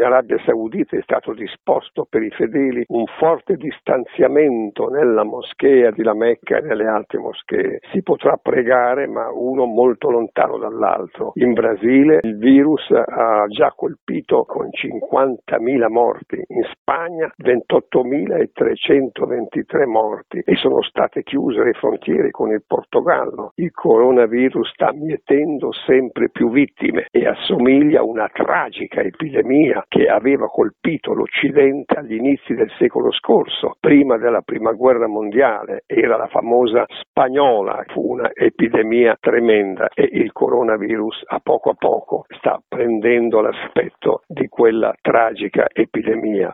in Arabia Saudita è stato disposto per i fedeli un forte distanziamento nella moschea di La Mecca e nelle altre moschee. Si potrà pregare ma uno molto lontano dall'altro. In Brasile il virus ha già colpito con 50.000 morti, in Spagna 28.323 morti e sono state chiuse le frontiere con il Portogallo. Il coronavirus sta mietendo sempre più vittime e assomiglia a una tragica epidemia che aveva colpito l'Occidente agli inizi del secolo scorso, prima della prima guerra mondiale, era la famosa spagnola, fu un'epidemia tremenda e il coronavirus a poco a poco sta prendendo l'aspetto di quella tragica epidemia.